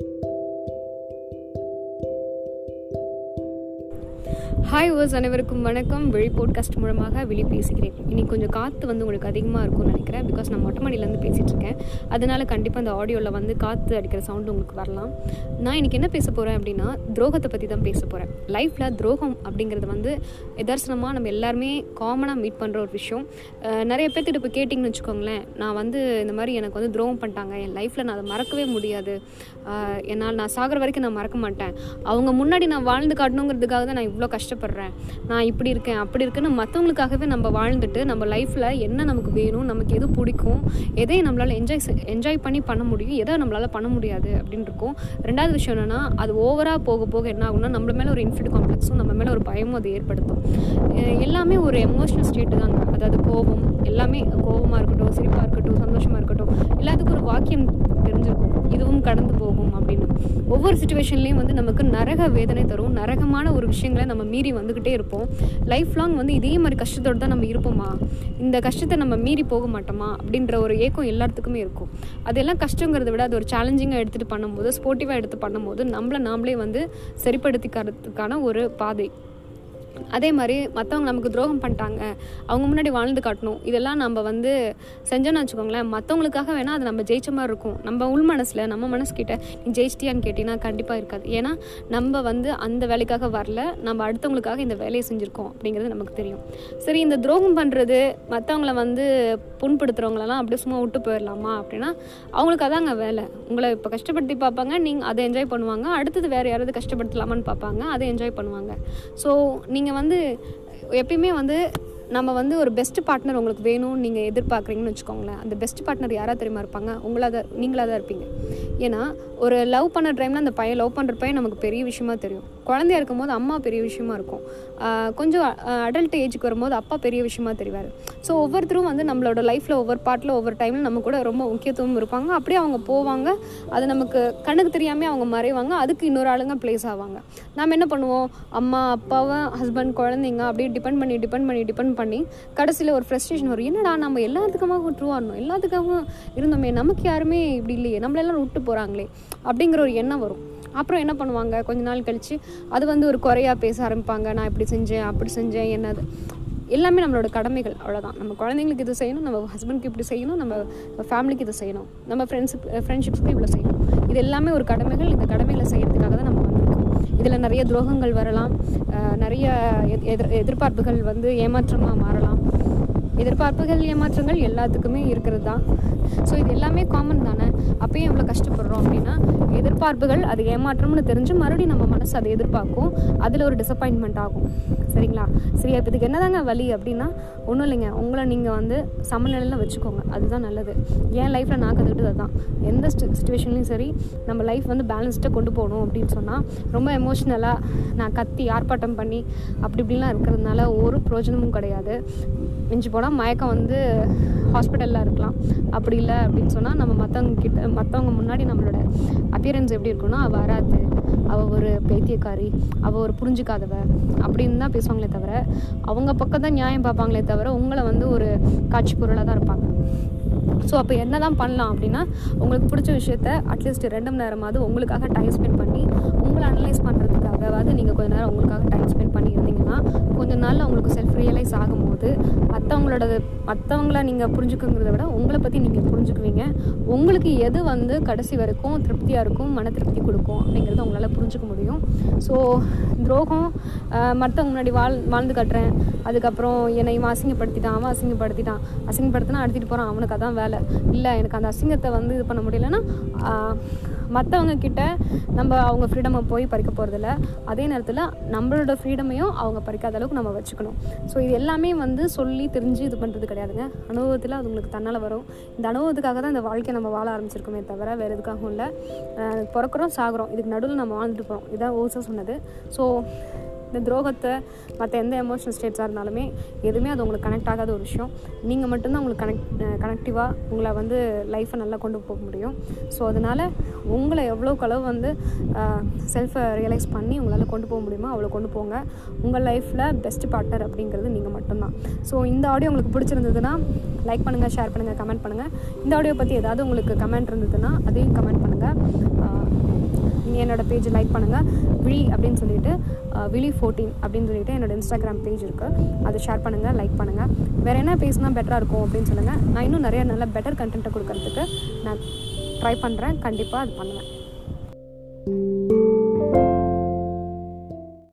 Thank you. Hi verse அனைவருக்கும் வணக்கம். வெளி போட்காஸ்ட் மூலமாக வெளி பேசுகிறேன். இன்னைக்கு கொஞ்சம் காற்று வந்து உங்களுக்கு அதிகமாக இருக்கும்னு நினைக்கிறேன். பிகாஸ் நான் மொட்டை மாடியிலேருந்து பேசிகிட்டு இருக்கேன். அதனால் கண்டிப்பாக அந்த ஆடியோவில் வந்து காற்று அடிக்கிற சவுண்டு உங்களுக்கு வரலாம். நான் இன்றைக்கி என்ன பேச போகிறேன் அப்படின்னா துரோகத்தை பற்றி தான் பேச போகிறேன் லைஃப்பில் துரோகம் அப்படிங்கிறது வந்து எதார்சனமாக நம்ம எல்லாருமே காமனாக மீட் பண்ணுற ஒரு விஷயம். நிறைய பேர்த்திட்ட இப்போ கேட்டிங்கன்னு வச்சுக்கோங்களேன். நான் வந்து இந்த மாதிரி எனக்கு வந்து துரோகம் பண்ணிட்டாங்க. என் லைஃப்பில் நான் அதை மறக்கவே முடியாது. என்னால் நான் சாகிற வரைக்கும் நான் மறக்க மாட்டேன். அவங்க முன்னாடி நான் வாழ்ந்து காட்டணுங்கிறதுக்காக தான் நான் இவ்வளோ கஷ்டம் கஷ்டப்படுறேன். நான் இப்படி இருக்கேன் அப்படி இருக்குன்னு மற்றவங்களுக்காகவே நம்ம வாழ்ந்துட்டு நம்ம லைஃப்பில் என்ன நமக்கு வேணும் நமக்கு எது பிடிக்கும் எதை நம்மளால் என்ஜாய் என்ஜாய் பண்ணி பண்ண முடியும் எதை நம்மளால் பண்ண முடியாது அப்படின்னு இருக்கும். ரெண்டாவது விஷயம் என்னென்னா அது ஓவராக போக போக என்ன ஆகும்னா நம்ம மேலே ஒரு இன்ஃபிட் காம்ப்ளெக்ஸும் நம்ம மேலே ஒரு பயமும் அது ஏற்படுத்தும். எல்லாமே ஒரு எமோஷனல் ஸ்டேட்டு தாங்க. அதாவது கோபம் எல்லாமே கோபமாக இருக்கட்டும் சிரிப்பாக இருக்கட்டும் சந்தோஷமாக இருக்கட்டும் எல்லாத்துக்கும் ஒரு வாக்கியம் தெரிஞ்சிருக்கும். இதுவும் கடந்து ஒவ்வொரு சுச்சுவேஷன்லேயும் வந்து நமக்கு நரக வேதனை தரும். நரகமான ஒரு விஷயங்களை நம்ம மீறி வந்துக்கிட்டே இருப்போம். லைஃப் லாங் வந்து இதே மாதிரி கஷ்டத்தோடு தான் நம்ம இருப்போமா? இந்த கஷ்டத்தை நம்ம மீறி போக மாட்டோமா? அப்படின்ற ஒரு ஏக்கம் எல்லாத்துக்குமே இருக்கும். அதெல்லாம் கஷ்டங்கிறத விட அது ஒரு சேலஞ்சிங்காக எடுத்துகிட்டு பண்ணும்போது ஸ்போர்ட்டிவாக எடுத்து பண்ணும்போது நம்மளை நாமளே வந்து சரிப்படுத்திக்கிறதுக்கான ஒரு பாதை. அதே மாதிரி மற்றவங்க நமக்கு துரோகம் பண்ணிட்டாங்க அவங்க முன்னாடி வாழ்ந்து காட்டணும் இதெல்லாம் நம்ம வந்து செஞ்சோன்னு வச்சுக்கோங்களேன் மற்றவங்களுக்காக வேணால் அது நம்ம ஜெயிச்ச மாதிரி இருக்கும். நம்ம உள் மனசில் நம்ம மனசுக்கிட்ட நீ ஜெயிச்சிட்டியான்னு கேட்டிங்கன்னா கண்டிப்பாக இருக்காது. ஏன்னா நம்ம வந்து அந்த வேலைக்காக வரல நம்ம அடுத்தவங்களுக்காக இந்த வேலையை செஞ்சுருக்கோம் அப்படிங்கிறது நமக்கு தெரியும். சரி இந்த துரோகம் பண்ணுறது மற்றவங்கள வந்து புண்படுத்துகிறவங்களெல்லாம் அப்படியே சும்மா விட்டு போயிடலாமா அப்படின்னா அவங்களுக்கு அதாங்க வேலை. உங்களை இப்போ கஷ்டப்படுத்தி பார்ப்பாங்க நீங்கள் அதை என்ஜாய் பண்ணுவாங்க அடுத்தது வேறு யாராவது கஷ்டப்படுத்தலாமான்னு பார்ப்பாங்க அதை என்ஜாய் பண்ணுவாங்க. ஸோ நீங்கள் நீங்கள் வந்து எப்பயுமே வந்து நம்ம வந்து ஒரு பெஸ்ட் பார்ட்னர் உங்களுக்கு வேணும்னு நீங்கள் எதிர்பார்க்குறீங்கன்னு வச்சுக்கோங்களேன். அந்த பெஸ்ட் பார்ட்னர் யாராக தெரியுமா இருப்பாங்க? உங்களாக தான் நீங்களாக தான் இருப்பீங்க. ஏன்னா ஒரு லவ் பண்ண டைமில் அந்த பையன் லவ் பண்ணுற பையன் நமக்கு பெரிய விஷயமா தெரியும். குழந்தையா இருக்கும் போது அம்மா பெரிய விஷயமா இருக்கும். கொஞ்சம் அடல்ட் ஏஜுக்கு வரும்போது அப்பா பெரிய விஷயமா தெரிவார். ஸோ ஒவ்வொருத்தரும் வந்து நம்மளோட லைஃப்பில் ஒவ்வொரு பாட்டில் ஒவ்வொரு டைமில் நம்ம கூட ரொம்ப முக்கியத்துவம் இருப்பாங்க. அப்படியே அவங்க போவாங்க. அது நமக்கு கண்ணுக்கு தெரியாமல் அவங்க மறைவாங்க. அதுக்கு இன்னொரு ஆளுங்க ப்ளேஸ் ஆவாங்க. நாம் என்ன பண்ணுவோம்? அம்மா அப்பாவை ஹஸ்பண்ட் குழந்தைங்க அப்படியே டிபெண்ட் பண்ணி டிபெண்ட் பண்ணி டிபெண்ட் பண்ணி கடைசியில் ஒரு ஃப்ரெஸ்ட்ரேஷன் வரும். என்னடா நம்ம எல்லாத்துக்குமாக விட்டுருவாடணும் எல்லாத்துக்காகவும் இருந்தோமே. நமக்கு யாருமே இப்படி இல்லையே. நம்மளெல்லாம் விட்டு போகிறாங்களே அப்படிங்கிற ஒரு எண்ணம் வரும். அப்புறம் என்ன பண்ணுவாங்க? கொஞ்ச நாள் கழித்து அது வந்து ஒரு குறையாக பேச ஆரம்பிப்பாங்க. நான் இப்படி செஞ்சேன் அப்படி செஞ்சேன் என்னது? எல்லாமே நம்மளோட கடமைகள். அவ்வளோதான் நம்ம குழந்தைங்களுக்கு இது செய்யணும் நம்ம ஹஸ்பண்ட்க்கு இப்படி செய்யணும் நம்ம ஃபேமிலிக்கு இது செய்யணும். நம்ம ஃப்ரெண்ட்ஸ் ஃப்ரெண்ட்ஷிப்ஸ்க்கு இவ்வளோ செய்யணும். இது எல்லாமே ஒரு கடமைகள். இந்த கடமையில் செய்கிறதுக்காக தான் நம்ம வந்திருக்கோம். இதில் நிறைய துரோகங்கள் வரலாம். நிறைய எதிர் எதிர்பார்ப்புகள் வந்து ஏமாற்றமாக மாறலாம். எதிர்பார்ப்புகள் ஏமாற்றங்கள் எல்லாத்துக்குமே இருக்கிறது தான். ஸோ இது எல்லாமே காமன் தானே? அப்பயும் எவ்வளோ கஷ்டப்படுறோம் அப்படின்னு எதிர்பார்ப்புகள் அது ஏமாற்றம்னு தெரிஞ்சு மறுபடியும் நம்ம மனசு அதை எதிர்பார்க்கும். அதில் ஒரு டிசப்பாயின்மெண்ட் ஆகும். சரிங்களா? சரி அப்போ இதுக்கு என்னதாங்க வழி அப்படின்னா ஒன்றும் இல்லைங்க. உங்களை நீங்கள் வந்து சமநிலையில் வச்சுக்கோங்க. அதுதான் நல்லது. என் லைஃப்பில் நான் கற்றுக்கிட்டது அதுதான் எந்த சுச்சுவேஷன்லையும் சரி நம்ம லைஃப் வந்து பேலன்ஸ்டாக கொண்டு போகணும் அப்படின்னு சொன்னால் ரொம்ப எமோஷ்னலாக நான் கத்தி ஆர்ப்பாட்டம் பண்ணி அப்படி இப்படிலாம் இருக்கிறதுனால ஒரு பிரயோஜனமும் கிடையாது. மிஞ்சி போனால் மயக்கம் வந்து ஹாஸ்பிட்டலில் இருக்கலாம். அப்படி இல்லை அப்படின்னு சொன்னால் நம்ம மற்றவங்க கிட்ட மற்றவங்க முன்னாடி நம்மளோட அப்பியரன்ஸ் எப்படி இருக்குன்னா அவள் வராது. அவள் ஒரு பைத்தியக்காரி. அவள் ஒரு புரிஞ்சுக்காதவ. அப்படின்னு தான் பேசுவாங்களே தவிர அவங்க பக்கம் தான் நியாயம் பார்ப்பாங்களே தவிர உங்களை வந்து ஒரு காட்சி பொருளாக தான் இருப்பாங்க. ஸோ அப்போ என்ன தான் பண்ணலாம் அப்படின்னா உங்களுக்கு பிடிச்ச விஷயத்த அட்லீஸ்ட் ரெண்டு மணி நேரமாவது உங்களுக்காக டைம் ஸ்பெண்ட் பண்ணி உங்களை அனலைஸ் பண்ணுறதுக்காகவாவது நீங்கள் கொஞ்ச நேரம் உங்களுக்காக டைம் ஸ்பெண்ட் பண்ணி இருந்தீங்கன்னா கொஞ்ச நாளில் உங்களுக்கு செல்ஃப் ரியலைஸ் ஆகும்போது மற்றவங்களோட மற்றவங்கள நீங்கள் புரிஞ்சுக்குங்கிறத விட உங்களை பற்றி நீங்கள் புரிஞ்சுக்குவீங்க. உங்களுக்கு எது வந்து கடைசி வரைக்கும் திருப்தியாக இருக்கும் மன திருப்தி கொடுக்கும் அப்படிங்கிறத உங்களால் புரிஞ்சுக்க முடியும். ஸோ துரோகம் மற்றவங்க முன்னாடி வாழ் வாழ்ந்து காட்டுறேன். அதுக்கப்புறம் என்னை இவன் அசிங்கப்படுத்திட்டான் அவன் அசிங்கப்படுத்திட்டான். அசிங்கப்படுத்தினா அடிச்சிட்டு போகிறான் அவனுக்கு அதான் வேலை. இல்லை எனக்கு அந்த அசிங்கத்தை வந்து இது பண்ண முடியலன்னா மற்றவங்க கிட்ட நம்ம அவங்க ஃப்ரீடமை போய் பறிக்க போகிறதில்ல அதே நேரத்தில் நம்மளோட ஃப்ரீடமையும் அவங்க பறிக்காத அளவுக்கு நம்ம வச்சுக்கணும். ஸோ இது எல்லாமே வந்து சொல்லி தெரிஞ்சு இது பண்ணுறது கிடையாதுங்க. அனுபவத்தில் அது உங்களுக்கு தன்னால் வரும். இந்த அனுபவத்துக்காக தான் இந்த வாழ்க்கையை நம்ம வாழ ஆரம்பிச்சிருக்கோமே தவிர வேறு எதுக்காகவும் இல்லை. பிறக்கிறோம் சாகுறோம். இதுக்கு நடுவில் நம்ம வாழ்ந்துட்டு போகிறோம் இதான் ஓசா சொன்னது. ஸோ இந்த துரோகத்தை மற்ற எந்த எமோஷனல் ஸ்டேட்ஸாக இருந்தாலுமே எதுவுமே அது உங்களுக்கு கனெக்ட் ஆகாத ஒரு விஷயம். நீங்கள் மட்டும்தான் உங்களுக்கு கனெக்ட் கனெக்டிவாக உங்களை வந்து லைஃப்பை நல்லா கொண்டு போக முடியும். ஸோ அதனால் உங்களை எவ்வளோக்கு அளவு வந்து செல்ஃபை ரியலைஸ் பண்ணி உங்களால் கொண்டு போக முடியுமோ அவ்வளோ கொண்டு போங்க. உங்கள் லைஃப்பில் பெஸ்ட் பார்ட்னர் அப்படிங்கிறது நீங்கள் மட்டும்தான். ஸோ இந்த ஆடியோ உங்களுக்கு பிடிச்சிருந்ததுன்னா லைக் பண்ணுங்கள் ஷேர் பண்ணுங்கள் கமெண்ட் பண்ணுங்கள் இந்த ஆடியோ பற்றி ஏதாவது உங்களுக்கு கமெண்ட் இருந்ததுன்னா அதையும் கமெண்ட் பண்ணுங்கள் என்னோடய பேஜ் லைக் பண்ணுங்கள் விழி அப்படின்னு சொல்லிட்டு விழி ஃபோர்டீன் அப்படின்னு சொல்லிட்டு என்னோட இன்ஸ்டாகிராம் பேஜ் இருக்குது அதை ஷேர் பண்ணுங்கள் லைக் பண்ணுங்கள் வேறு என்ன பேசினா பெட்டராக இருக்கும் அப்படின்னு சொல்லுங்கள் நான் இன்னும் நிறைய நல்ல பெட்டர் கண்டென்ட்டை கொடுக்கறதுக்கு நான் ட்ரை பண்ணுறேன் கண்டிப்பாக அது பண்ணுவேன்.